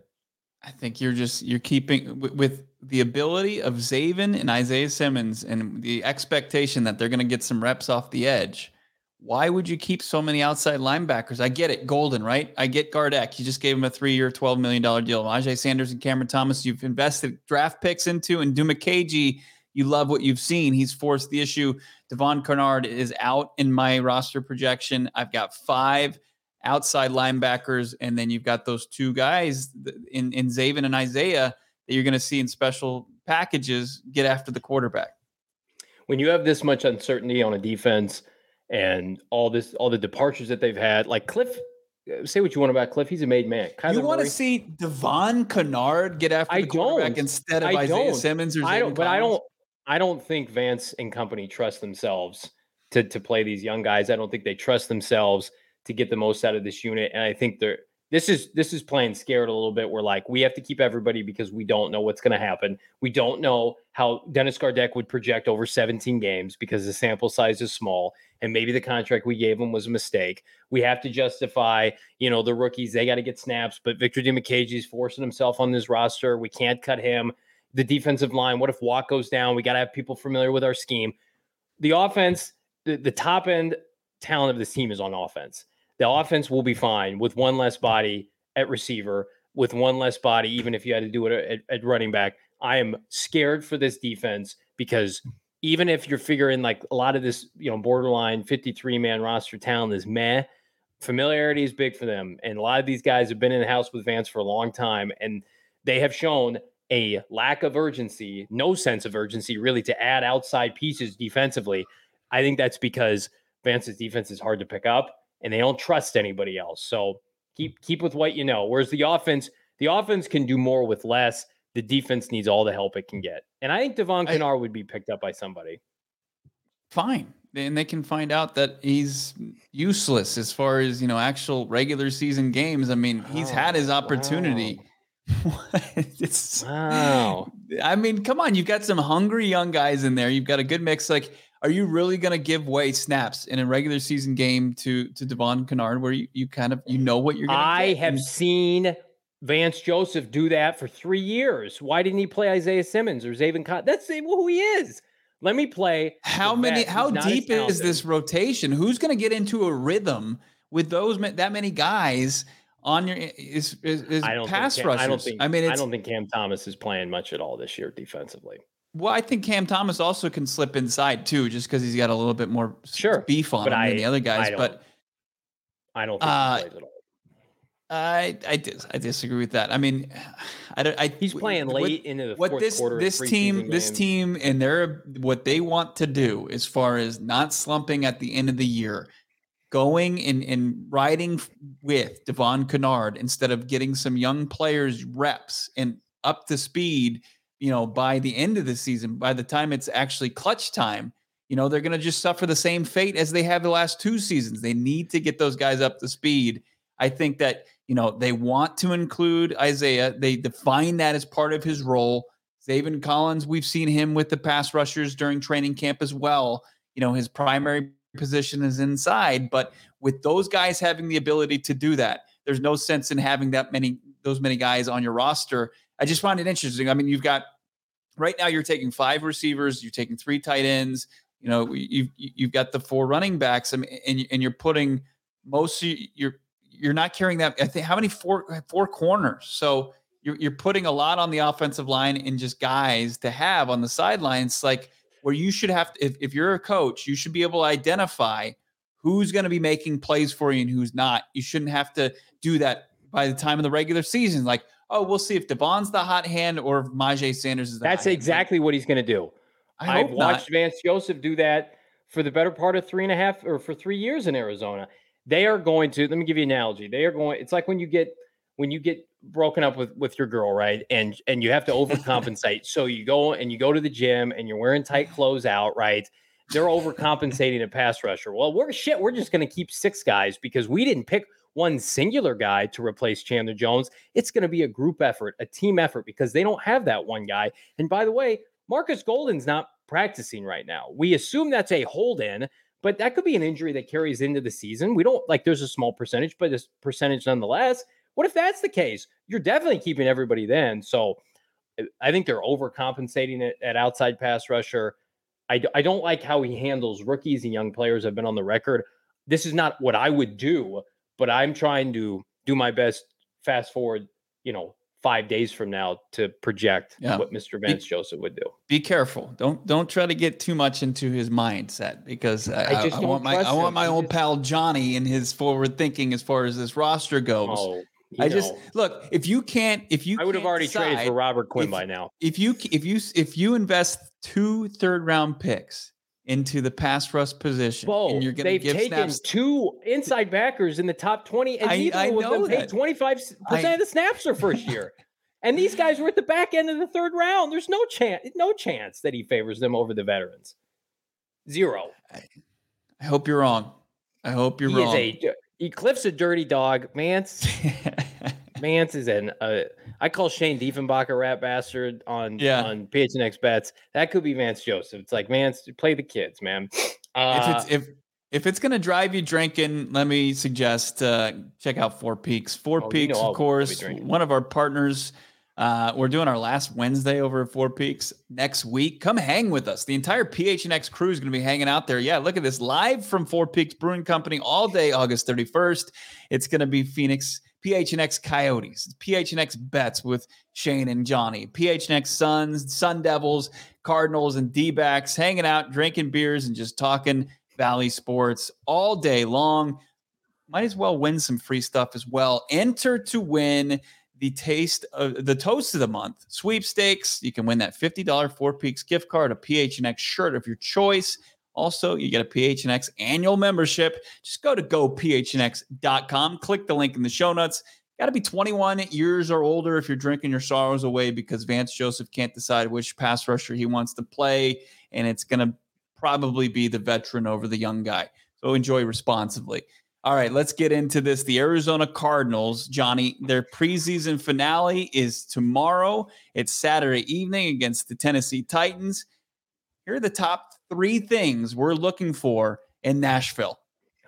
I think you're just you're keeping with, with the ability of Zaven and Isaiah Simmons and the expectation that they're going to get some reps off the edge. Why would you keep so many outside linebackers? I get it, Golden, right? I get Gardeck. You just gave him a three-year, twelve million dollar deal. Myjai Sanders and Cameron Thomas, you've invested draft picks into, and Dimukeje, you love what you've seen. He's forced the issue. Devon Kennard is out in my roster projection. I've got five outside linebackers, and then you've got those two guys in in Zaven and Isaiah that you're going to see in special packages get after the quarterback. When you have this much uncertainty on a defense and all this, all the departures that they've had, like Cliff. Uh, say what you want about Cliff. He's a made man. Kyler you want to see Devon Kennard get after I the quarterback don't. instead of I Isaiah don't. Simmons or I don't, but I don't. I don't think Vance and company trust themselves to to play these young guys. I don't think they trust themselves to get the most out of this unit. And I think they're this is this is playing scared a little bit. We're like, we have to keep everybody because we don't know what's going to happen. We don't know how Dennis Gardeck would project over 17 games because the sample size is small, and maybe the contract we gave him was a mistake. We have to justify, you know, the rookies. They got to get snaps, but Victor Dimukeje is forcing himself on this roster. We can't cut him. The defensive line. What if Watt goes down? We got to have people familiar with our scheme. The offense, the, the top end talent of this team is on offense the offense will be fine with one less body at receiver, with one less body, even if you had to do it at, at running back. I am scared for this defense because even if you're figuring like a lot of this, you know, borderline 53 man roster talent is meh, familiarity is big for them. And a lot of these guys have been in the house with Vance for a long time and they have shown a lack of urgency, no sense of urgency really to add outside pieces defensively. I think that's because Vance's defense is hard to pick up and they don't trust anybody else. So hmm. keep keep with what you know. Whereas the offense, the offense can do more with less. The defense needs all the help it can get. And I think Devon Kennard would be picked up by somebody. Fine. And they can find out that he's useless as far as, you know, actual regular season games. I mean, he's oh, had his oh, opportunity. Wow. it's wow. I mean, come on, you've got some hungry young guys in there. You've got a good mix. Like are you really going to give away snaps in a regular season game to to Devon Kennard, where you, you kind of you know what you're? going to I have seen Vance Joseph do that for three years. Why didn't he play Isaiah Simmons or Zaven Collins? That's who he is. Let me play. How many? How deep is this rotation? Who's going to get into a rhythm with those that many guys? on your is is, is I don't pass think, rushers. I don't think. I mean, I don't think Cam Thomas is playing much at all this year defensively. Well, I think Cam Thomas also can slip inside too, just because he's got a little bit more sure beef on him I, than the other guys. I but I don't think uh, he plays at all. I I, dis- I disagree with that. I mean, I don't. I, he's playing late what, into the what this this team this team and their what they want to do as far as not slumping at the end of the year going and, and riding with Devon Kennard instead of getting some young players reps and up to speed, you know, by the end of the season, by the time it's actually clutch time, you know, they're going to just suffer the same fate as they have the last two seasons. They need to get those guys up to speed. I think that, you know, they want to include Isaiah. They define that as part of his role. Zaven Collins, we've seen him with the pass rushers during training camp as well. You know, his primary position is inside. But with those guys having the ability to do that, there's no sense in having that many those many guys on your roster. I just find it interesting. I mean, you've got right now you're taking five receivers, you're taking three tight ends. You know, you've you've got the four running backs, and and you're putting most you're you're not carrying that. I think how many four four corners. So you're you're putting a lot on the offensive line and just guys to have on the sidelines. Like where you should have to, if, if you're a coach, you should be able to identify who's going to be making plays for you and who's not. You shouldn't have to do that by the time of the regular season. Like, oh, we'll see if Devon's the hot hand or if Myjai Sanders is That's exactly hand. what he's going to do. I have watched not. Vance Joseph do that for the better part of three and a half or for three years in Arizona. They are going to, let me give you an analogy. They are going, it's like when you get, when you get broken up with with your girl, right? And and you have to overcompensate. so you go and you go to the gym and you're wearing tight clothes out, right? They're overcompensating a pass rusher. Well, we're shit. We're just going to keep six guys because we didn't pick one singular guy to replace Chandler Jones. It's going to be a group effort, a team effort because they don't have that one guy. And by the way, Marcus Golden's not practicing right now. We assume that's a hold in, but that could be an injury that carries into the season. We don't like there's a small percentage, but this percentage nonetheless. What if that's the case? You're definitely keeping everybody then. So uh, I think they're overcompensating it at outside pass rusher. I, I don't like how he handles rookies and young players. I've been on the record. This is not what I would do, but I'm trying to do my best. Fast forward, you know, five days from now to project yeah. what Mr. Vance be, Joseph would do. Be careful. Don't don't try to get too much into his mindset because I, I, I want my I want my old pal Johnny and his forward thinking as far as this roster goes. Oh, I know. just look if you can't if you I would have already decide, traded for Robert Quinn if, by now. If you if you if you invest two third round picks into the pass rush position, Bo, and you're going to give taken snaps, two inside backers in the top twenty, and I, I know them paid twenty five percent of the snaps their first year. and these guys were at the back end of the third round. There's no chance, no chance that he favors them over the veterans. Zero. I, I hope you're wrong. I hope you're he wrong. Is a, he Cliff's a dirty dog. Mance, Mance is an. Uh, I call Shane Diefenbach a rat bastard on yeah. on PHNX bets. That could be Vance Joseph. It's like Mance, play the kids, man. Uh, if it's if if it's gonna drive you drinking, let me suggest uh, check out Four Peaks. Four oh, Peaks, you know of course, one of our partners uh, we're doing our last Wednesday over at Four Peaks next week. Come hang with us. The entire PHNX crew is going to be hanging out there. Yeah, look at this live from Four Peaks Brewing Company all day, August 31st. It's going to be Phoenix PHNX Coyotes, PHNX Bets with Shane and Johnny, PHNX Suns, Sun Devils, Cardinals, and D backs hanging out, drinking beers, and just talking Valley sports all day long. Might as well win some free stuff as well. Enter to win the taste of the toast of the month sweepstakes. You can win that $50 Four Peaks gift card, a PHNX shirt of your choice. Also, you get a PHNX annual membership. Just go to gophnx.com, click the link in the show notes. Got to be 21 years or older if you're drinking your sorrows away because Vance Joseph can't decide which pass rusher he wants to play. And it's going to probably be the veteran over the young guy. So enjoy responsibly. All right, let's get into this. The Arizona Cardinals, Johnny, their preseason finale is tomorrow. It's Saturday evening against the Tennessee Titans. Here are the top three things we're looking for in Nashville.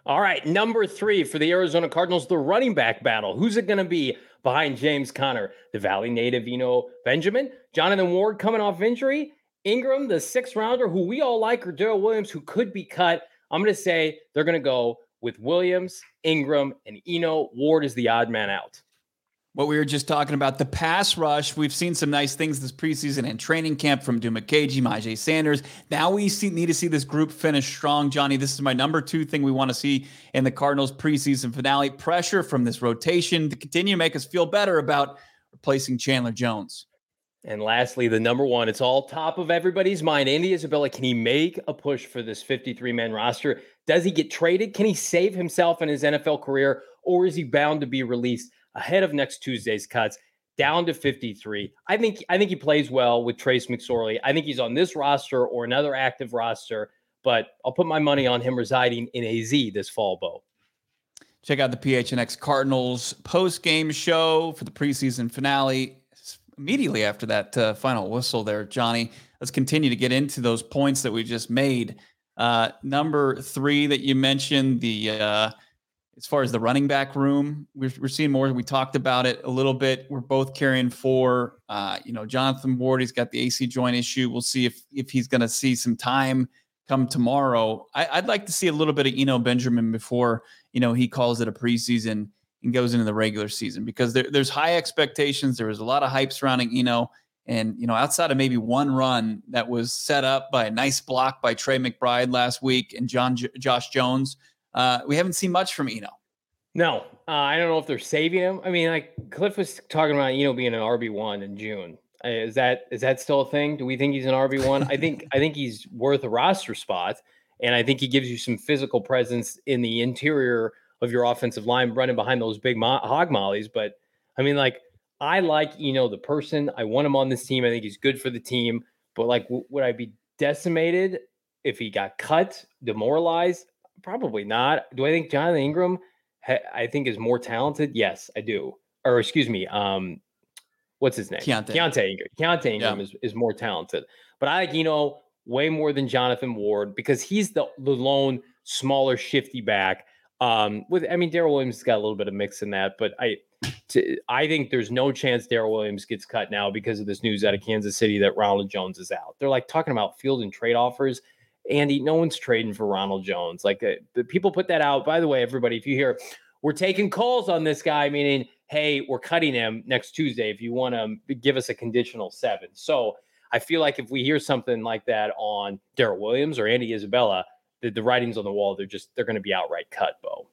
All right, number three for the Arizona Cardinals, the running back battle. Who's it going to be behind James Conner? The Valley native Eno Benjamin, Jonathan Ward coming off injury, Ingram, the sixth rounder, who we all like, or Darrel Williams, who could be cut. I'm going to say they're going to go with Williams, Ingram, and Eno. Ward is the odd man out what we were just talking about, the pass rush. We've seen some nice things this preseason and training camp from Dimukeje, Myjai Sanders. Now we see, need to see this group finish strong. Johnny, this is my number two thing we want to see in the Cardinals preseason finale. Pressure from this rotation to continue to make us feel better about replacing Chandler Jones. And lastly, the number one, it's all top of everybody's mind. Andy Isabella, can he make a push for this 53 man roster? Does he get traded? Can he save himself and his NFL career, or is he bound to be released? Ahead of next Tuesday's cuts down to 53. I think I think he plays well with Trace McSorley. I think he's on this roster or another active roster, but I'll put my money on him residing in AZ this fall, Bo. Check out the PHNX Cardinals post game show for the preseason finale immediately after that uh, final whistle there, Johnny. Let's continue to get into those points that we just made. Uh, number three that you mentioned, the uh, as far as the running back room, we're, we're seeing more. We talked about it a little bit. We're both carrying for, uh, you know, Jonathan Ward. He's got the AC joint issue. We'll see if if he's going to see some time come tomorrow. I, would like to see a little bit of Eno Benjamin before you know he calls it a preseason and goes into the regular season because there, there's high expectations. There was a lot of hype surrounding Eno. And, you know, outside of maybe one run that was set up by a nice block by Trey McBride last week and John J- Josh Jones, uh, we haven't seen much from Eno. No, uh, I don't know if they're saving him. I mean, like Cliff was talking about, Eno being an RB one in June. Uh, is that is that still a thing? Do we think he's an RB one? I think I think he's worth a roster spot, and I think he gives you some physical presence in the interior of your offensive line, running behind those big mo- hog mollies. But I mean, like I like know the person. I want him on this team. I think he's good for the team. But like, w- would I be decimated if he got cut, demoralized? Probably not. Do I think Jonathan Ingram? I think is more talented? Yes, I do. Or excuse me, um, what's his name? Keaontay. Keaontay Ingram. Keaontay Ingram yeah. is, is more talented. But I like, you know, way more than Jonathan Ward because he's the, the lone smaller shifty back. Um, with I mean Darrel Williams has got a little bit of mix in that, but I to, I think there's no chance Darrel Williams gets cut now because of this news out of Kansas City that Ronald Jones is out. They're like talking about field and trade offers. Andy, no one's trading for Ronald Jones. Like uh, the people put that out. By the way, everybody, if you hear we're taking calls on this guy, meaning, hey, we're cutting him next Tuesday if you want to give us a conditional seven. So I feel like if we hear something like that on Darrel Williams or Andy Isabella, the, the writing's on the wall. They're just they're going to be outright cut, Bo.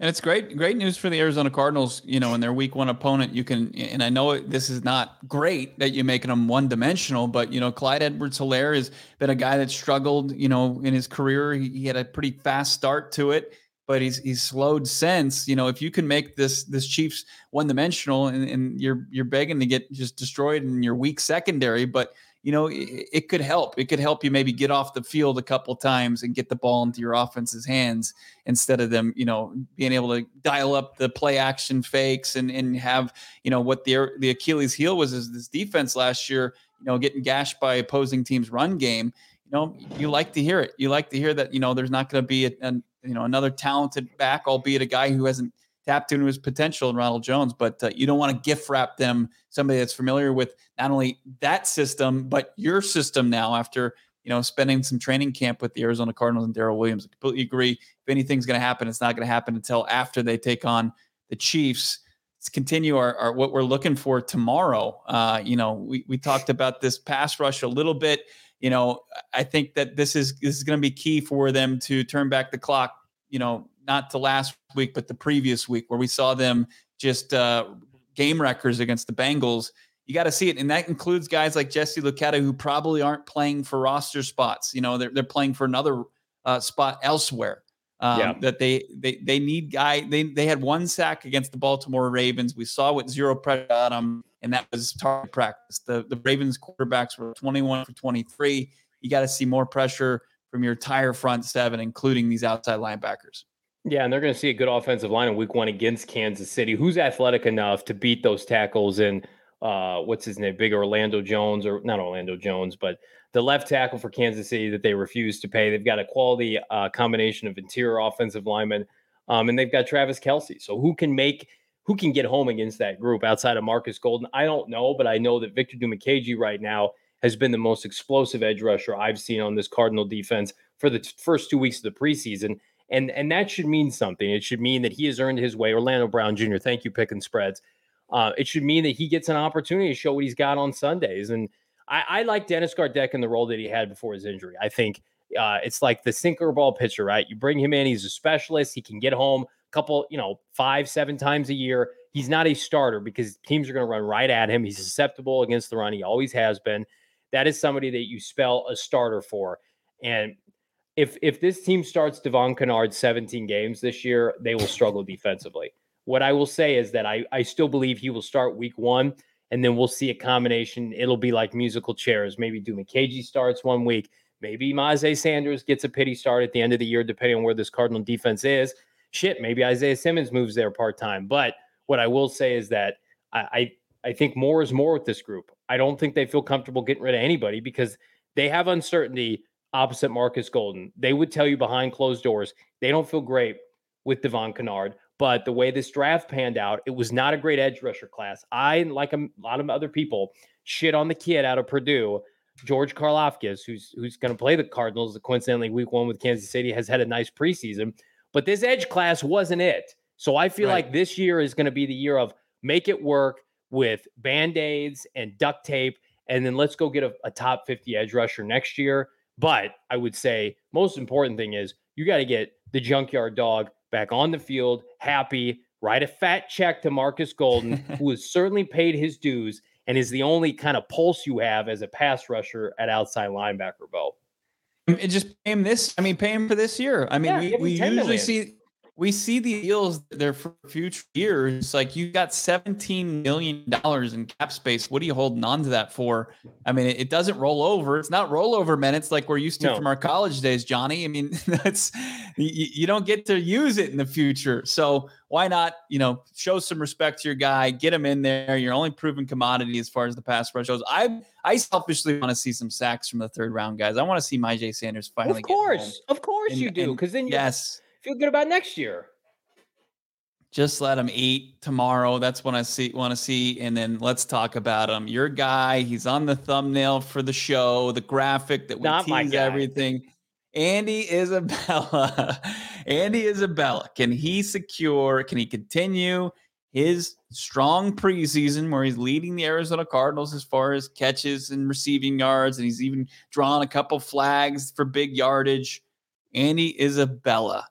And it's great, great news for the Arizona Cardinals. You know, in their Week One opponent, you can. And I know this is not great that you're making them one dimensional, but you know, Clyde Edwards-Helaire has been a guy that struggled. You know, in his career, he, he had a pretty fast start to it but he's he's slowed since. You know, if you can make this this Chiefs one dimensional and, and you're you're begging to get just destroyed in your weak secondary, but you know, it, it, could help. It could help you maybe get off the field a couple times and get the ball into your offense's hands instead of them, you know, being able to dial up the play action fakes and and have, you know, what the the Achilles heel was is this defense last year, you know, getting gashed by opposing teams' run game. You know, you like to hear it. You like to hear that, you know, there's not going to be a, a you know another talented back, albeit a guy who hasn't tapped into his potential in Ronald Jones. But uh, you don't want to gift wrap them somebody that's familiar with not only that system but your system now after you know spending some training camp with the Arizona Cardinals and Darrel Williams. I completely agree. If anything's going to happen, it's not going to happen until after they take on the Chiefs. Let's continue our, our what we're looking for tomorrow. Uh, you know, we we talked about this pass rush a little bit you know, I think that this is this is going to be key for them to turn back the clock. You know, not to last week, but the previous week where we saw them just uh, game records against the Bengals. You got to see it, and that includes guys like Jesse Luketa who probably aren't playing for roster spots. You know, they're they're playing for another uh, spot elsewhere. Um, yeah. That they they they need guy. They they had one sack against the Baltimore Ravens. We saw what zero pressure on them and that was target practice. The the Ravens quarterbacks were 21 for 23. You got to see more pressure from your entire front seven, including these outside linebackers. Yeah, and they're going to see a good offensive line in Week One against Kansas City. Who's athletic enough to beat those tackles and uh, what's his name, big Orlando Jones or not Orlando Jones, but the left tackle for Kansas City that they refuse to pay. They've got a quality uh, combination of interior offensive linemen, um, and they've got Travis Kelce. So who can make who can get home against that group outside of Marcus Golden? I don't know, but I know that Victor Dimukeje right now has been the most explosive edge rusher I've seen on this Cardinal defense for the t- first two weeks of the preseason. And, and that should mean something. It should mean that he has earned his way. Orlando Brown Jr., thank you, picking spreads. Uh, it should mean that he gets an opportunity to show what he's got on Sundays. And I, I like Dennis Gardeck in the role that he had before his injury. I think uh, it's like the sinker ball pitcher, right? You bring him in, he's a specialist. He can get home a couple, you know, five, seven times a year. He's not a starter because teams are going to run right at him. He's susceptible against the run. He always has been. That is somebody that you spell a starter for. And if if this team starts Devon Kennard 17 games this year, they will struggle defensively. What I will say is that I, I still believe he will start week one, and then we'll see a combination. It'll be like musical chairs. Maybe Dimukeje starts one week. Maybe Myjai Sanders gets a pity start at the end of the year, depending on where this Cardinal defense is. Shit, maybe Isaiah Simmons moves there part time. But what I will say is that I, I I think more is more with this group. I don't think they feel comfortable getting rid of anybody because they have uncertainty opposite Marcus Golden. They would tell you behind closed doors they don't feel great with Devon Kennard. But the way this draft panned out, it was not a great edge rusher class. I, like a lot of other people, shit on the kid out of Purdue, George Karlaftis, who's who's going to play the Cardinals. Coincidentally, Week One with Kansas City has had a nice preseason, but this edge class wasn't it. So I feel right. like this year is going to be the year of make it work with band aids and duct tape, and then let's go get a, a top 50 edge rusher next year. But I would say most important thing is you got to get the junkyard dog back on the field, happy, write a fat check to Marcus Golden, who has certainly paid his dues and is the only kind of pulse you have as a pass rusher at outside linebacker, Bo. And just pay him this. I mean, pay him for this year. I mean, yeah, we, we usually million. see we see the deals they're for future years. Like you got $17 million in cap space. What are you holding on to that for? I mean, it, it doesn't roll over. It's not rollover minutes like we're used to no. from our college days, Johnny. I mean, that's you, you, don't get to use it in the future. So why not, you know, show some respect to your guy, get him in there. You're only proven commodity as far as the pass rush goes. I I selfishly want to see some sacks from the third round guys. I want to see Myjai Sanders finally. Of course, of course and, you do. Because then yes feel good about next year. Just let him eat tomorrow. That's what I see want to see. And then let's talk about him. Your guy, he's on the thumbnail for the show, the graphic that we Not tease everything. Andy Isabella. Andy Isabella. Can he secure? Can he continue his strong preseason where he's leading the Arizona Cardinals as far as catches and receiving yards, and he's even drawn a couple flags for big yardage? Andy Isabella.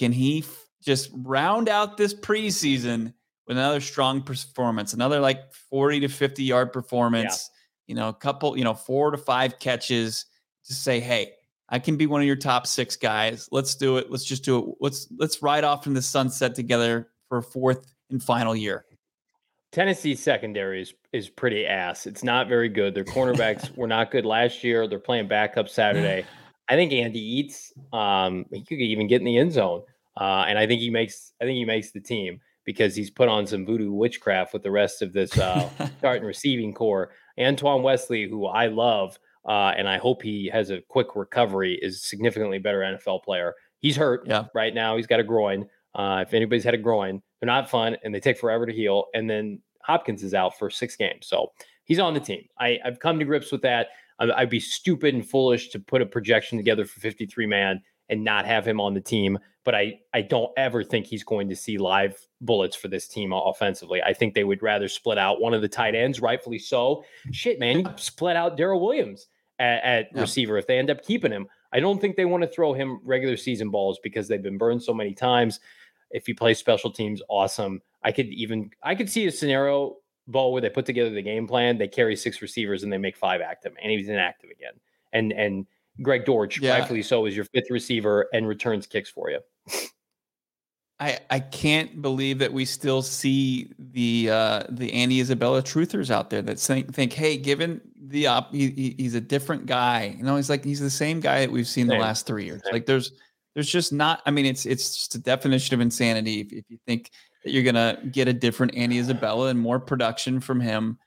Can he f- just round out this preseason with another strong performance, another like 40 to 50 yard performance, yeah. you know, a couple, you know, four to five catches to say, hey, I can be one of your top six guys. Let's do it. Let's just do it. Let's let's ride off in the sunset together for a fourth and final year. Tennessee secondary is, is pretty ass. It's not very good. Their cornerbacks were not good last year. They're playing backup Saturday. I think Andy eats. Um, he could even get in the end zone, uh, and I think he makes. I think he makes the team because he's put on some voodoo witchcraft with the rest of this uh, starting receiving corps. Antoine Wesley, who I love, uh, and I hope he has a quick recovery, is significantly better NFL player. He's hurt yeah. right now. He's got a groin. Uh, if anybody's had a groin, they're not fun and they take forever to heal. And then Hopkins is out for six games, so he's on the team. I, I've come to grips with that. I'd be stupid and foolish to put a projection together for 53 man and not have him on the team. But I, I don't ever think he's going to see live bullets for this team offensively. I think they would rather split out one of the tight ends, rightfully so. Shit, man, you split out Darrel Williams at, at yeah. receiver if they end up keeping him. I don't think they want to throw him regular season balls because they've been burned so many times. If he plays special teams, awesome. I could even I could see a scenario ball where they put together the game plan, they carry six receivers and they make five active, and he's inactive again. And and Greg Dortch, yeah. rightfully so, is your fifth receiver and returns kicks for you. I I can't believe that we still see the uh, the Andy Isabella truthers out there that think think, hey, given the op, he, he's a different guy. You know, he's like he's the same guy that we've seen same. the last three years. Same. Like there's there's just not. I mean, it's it's just a definition of insanity if, if you think that you're gonna get a different Andy Isabella and more production from him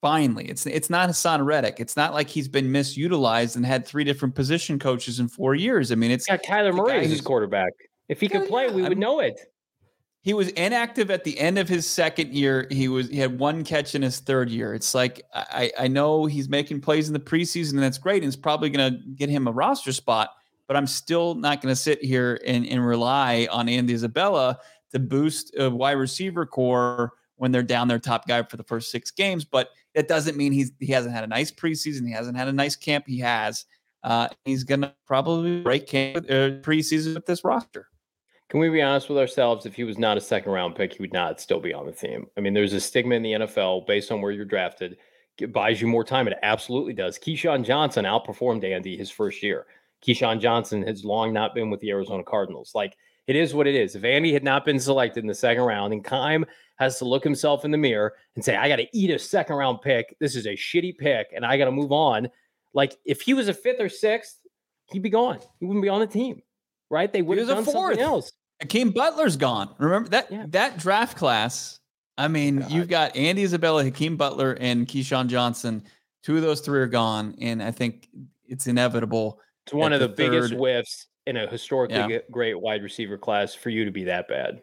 Finally, it's it's not Haason Reddick. It's not like he's been misutilized and had three different position coaches in four years. I mean, it's got Kyler Murray as his quarterback. If he could play, yeah, we would I know it. He was inactive at the end of his second year. He was he had one catch in his third year. It's like I I know he's making plays in the preseason and that's great. And it's probably going to get him a roster spot. But I'm still not going to sit here and, and rely on Andy Isabella to boost a wide receiver corps when they're down their top guy for the first six games. But that doesn't mean he's he hasn't had a nice preseason. He hasn't had a nice camp. He has. Uh, he's gonna probably break camp uh, preseason with this roster. Can we be honest with ourselves? If he was not a second round pick, he would not still be on the team. I mean, there's a stigma in the NFL based on where you're drafted. It buys you more time. It absolutely does. KeeSean Johnson outperformed Andy his first year. KeeSean Johnson has long not been with the Arizona Cardinals. Like it is what it is. If Andy had not been selected in the second round, and Keim has to look himself in the mirror and say, I got to eat a second round pick. This is a shitty pick, and I got to move on. Like if he was a fifth or sixth, he'd be gone. He wouldn't be on the team, right? They would have done something else. Hakeem Butler's gone. Remember that yeah. that draft class. I mean, God. you've got Andy Isabella, Hakeem Butler, and KeeSean Johnson. Two of those three are gone, and I think it's inevitable. It's one of the, the biggest whiffs in a historically yeah. great wide receiver class for you to be that bad.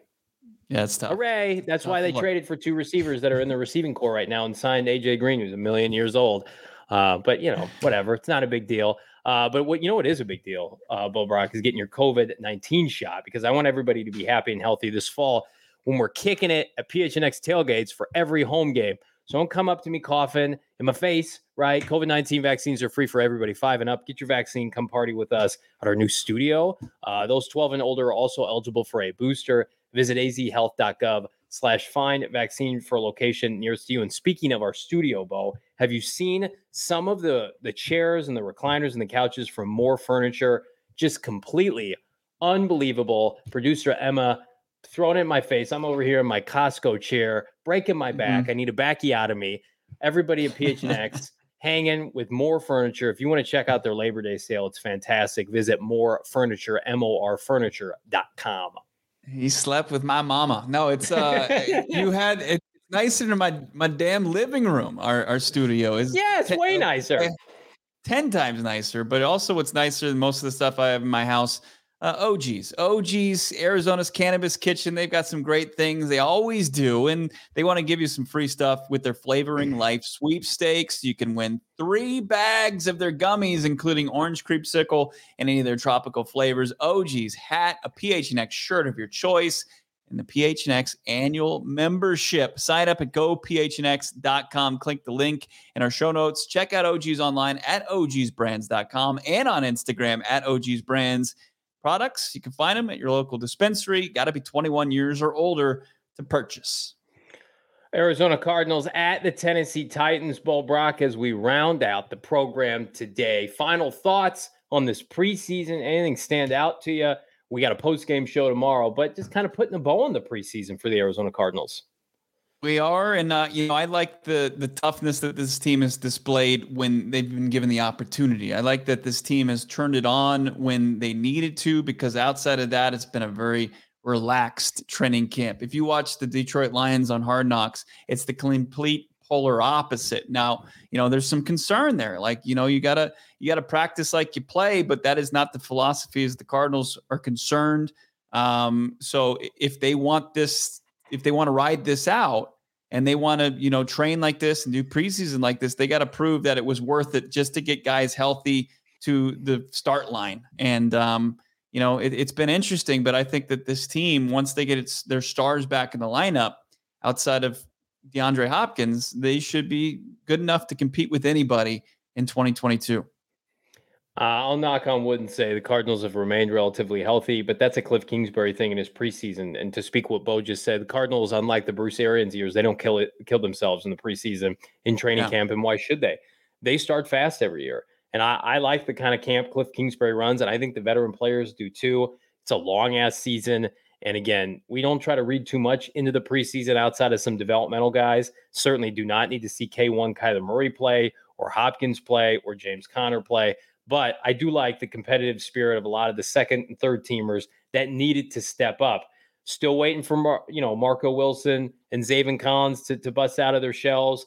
Yeah, it's tough. Hooray! That's tough why they traded for two receivers that are in the receiving corps right now and signed AJ Green, who's a million years old. Uh, but you know, whatever. It's not a big deal. Uh, but what you know, what is a big deal, uh, Bo Brock, is getting your COVID nineteen shot because I want everybody to be happy and healthy this fall when we're kicking it at PHNX tailgates for every home game. So don't come up to me coughing in my face, right? COVID 19 vaccines are free for everybody, five and up. Get your vaccine, come party with us at our new studio. Uh, those 12 and older are also eligible for a booster. Visit azhealth.gov slash find vaccine for a location nearest to you. And speaking of our studio, Bo, have you seen some of the the chairs and the recliners and the couches from Mor Furniture? Just completely unbelievable. Producer Emma thrown in my face. I'm over here in my Costco chair, breaking my back. Mm-hmm. I need a backiotomy. Everybody at PHNX hanging with Mor Furniture. If you want to check out their Labor Day sale, it's fantastic. Visit Mor Furniture, M-O-R furniture.com. He slept with my mama. No, it's uh you had it's nicer than my my damn living room. Our our studio is yeah, it's ten, way nicer. Ten times nicer, but also what's nicer than most of the stuff I have in my house uh, OG's, OG's, Arizona's Cannabis Kitchen. They've got some great things. They always do. And they want to give you some free stuff with their Flavoring Life sweepstakes. You can win three bags of their gummies, including orange creamsicle and any of their tropical flavors. OG's hat, a PHNX shirt of your choice, and the PHNX annual membership. Sign up at gophnx.com. Click the link in our show notes. Check out OG's online at ogsbrands.com and on Instagram at ogsbrands products. You can find them at your local dispensary. Got to be 21 years or older to purchase. Arizona Cardinals at the Tennessee Titans. Bo Brock as we round out the program today. Final thoughts on this preseason? Anything stand out to you? We got a post game show tomorrow, but just kind of putting a bow on the preseason for the Arizona Cardinals. We are, and uh, you know, I like the the toughness that this team has displayed when they've been given the opportunity. I like that this team has turned it on when they needed to, because outside of that, it's been a very relaxed training camp. If you watch the Detroit Lions on Hard Knocks, it's the complete polar opposite. Now, you know, there's some concern there. Like, you know, you gotta you gotta practice like you play, but that is not the philosophy as the Cardinals are concerned. Um, so if they want this if they want to ride this out and they want to, you know, train like this and do preseason like this, they got to prove that it was worth it just to get guys healthy to the start line. And um, you know, it, has been interesting, but I think that this team, once they get its, their stars back in the lineup, outside of DeAndre Hopkins, they should be good enough to compete with anybody in 2022. Uh, I'll knock on wood and say the Cardinals have remained relatively healthy, but that's a Cliff Kingsbury thing in his preseason. And to speak what Bo just said, the Cardinals, unlike the Bruce Arians years, they don't kill it, kill themselves in the preseason in training yeah. camp. And why should they? They start fast every year. And I, I like the kind of camp Cliff Kingsbury runs, and I think the veteran players do too. It's a long ass season. And again, we don't try to read too much into the preseason outside of some developmental guys. Certainly do not need to see K1 Kyler Murray play or Hopkins play or James Conner play. But I do like the competitive spirit of a lot of the second and third teamers that needed to step up. Still waiting for Mar- you know Marco Wilson and Zaven Collins to, to bust out of their shells.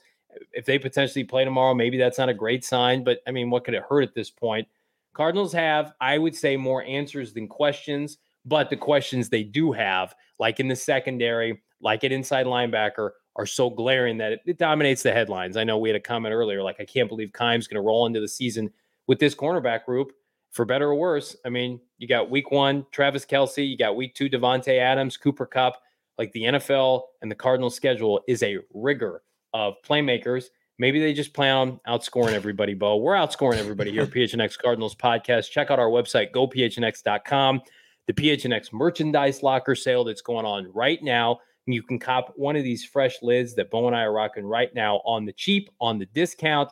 If they potentially play tomorrow, maybe that's not a great sign, but I mean, what could it hurt at this point? Cardinals have, I would say, more answers than questions, but the questions they do have, like in the secondary, like an inside linebacker, are so glaring that it, it dominates the headlines. I know we had a comment earlier, like, I can't believe Keim's going to roll into the season with this cornerback group for better or worse. I mean, you got week one, Travis Kelce, you got week two, Davante Adams, Cooper Kupp. Like the NFL and the Cardinals schedule is a rigor of playmakers. Maybe they just plan on outscoring everybody, Bo. We're outscoring everybody here at PHNX Cardinals podcast. Check out our website, gophnx.com. The PHNX merchandise locker sale that's going on right now. And you can cop one of these fresh lids that Bo and I are rocking right now on the cheap, on the discount.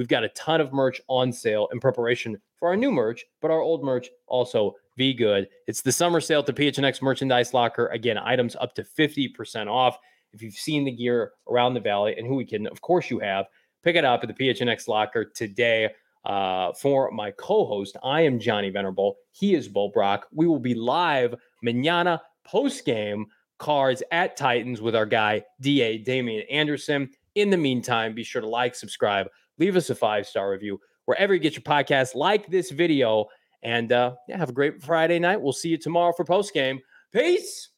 We've got a ton of merch on sale in preparation for our new merch, but our old merch also be good. It's the summer sale to PHNX merchandise locker. Again, items up to 50% off. If you've seen the gear around the valley, and who we can, of course, you have, pick it up at the PHNX locker today. Uh, for my co-host, I am Johnny Venerable. He is Bo Brock. We will be live manana post game cards at Titans with our guy Da Damian Anderson. In the meantime, be sure to like, subscribe, leave us a five star review wherever you get your podcast. Like this video, and uh, yeah, have a great Friday night. We'll see you tomorrow for post game. Peace.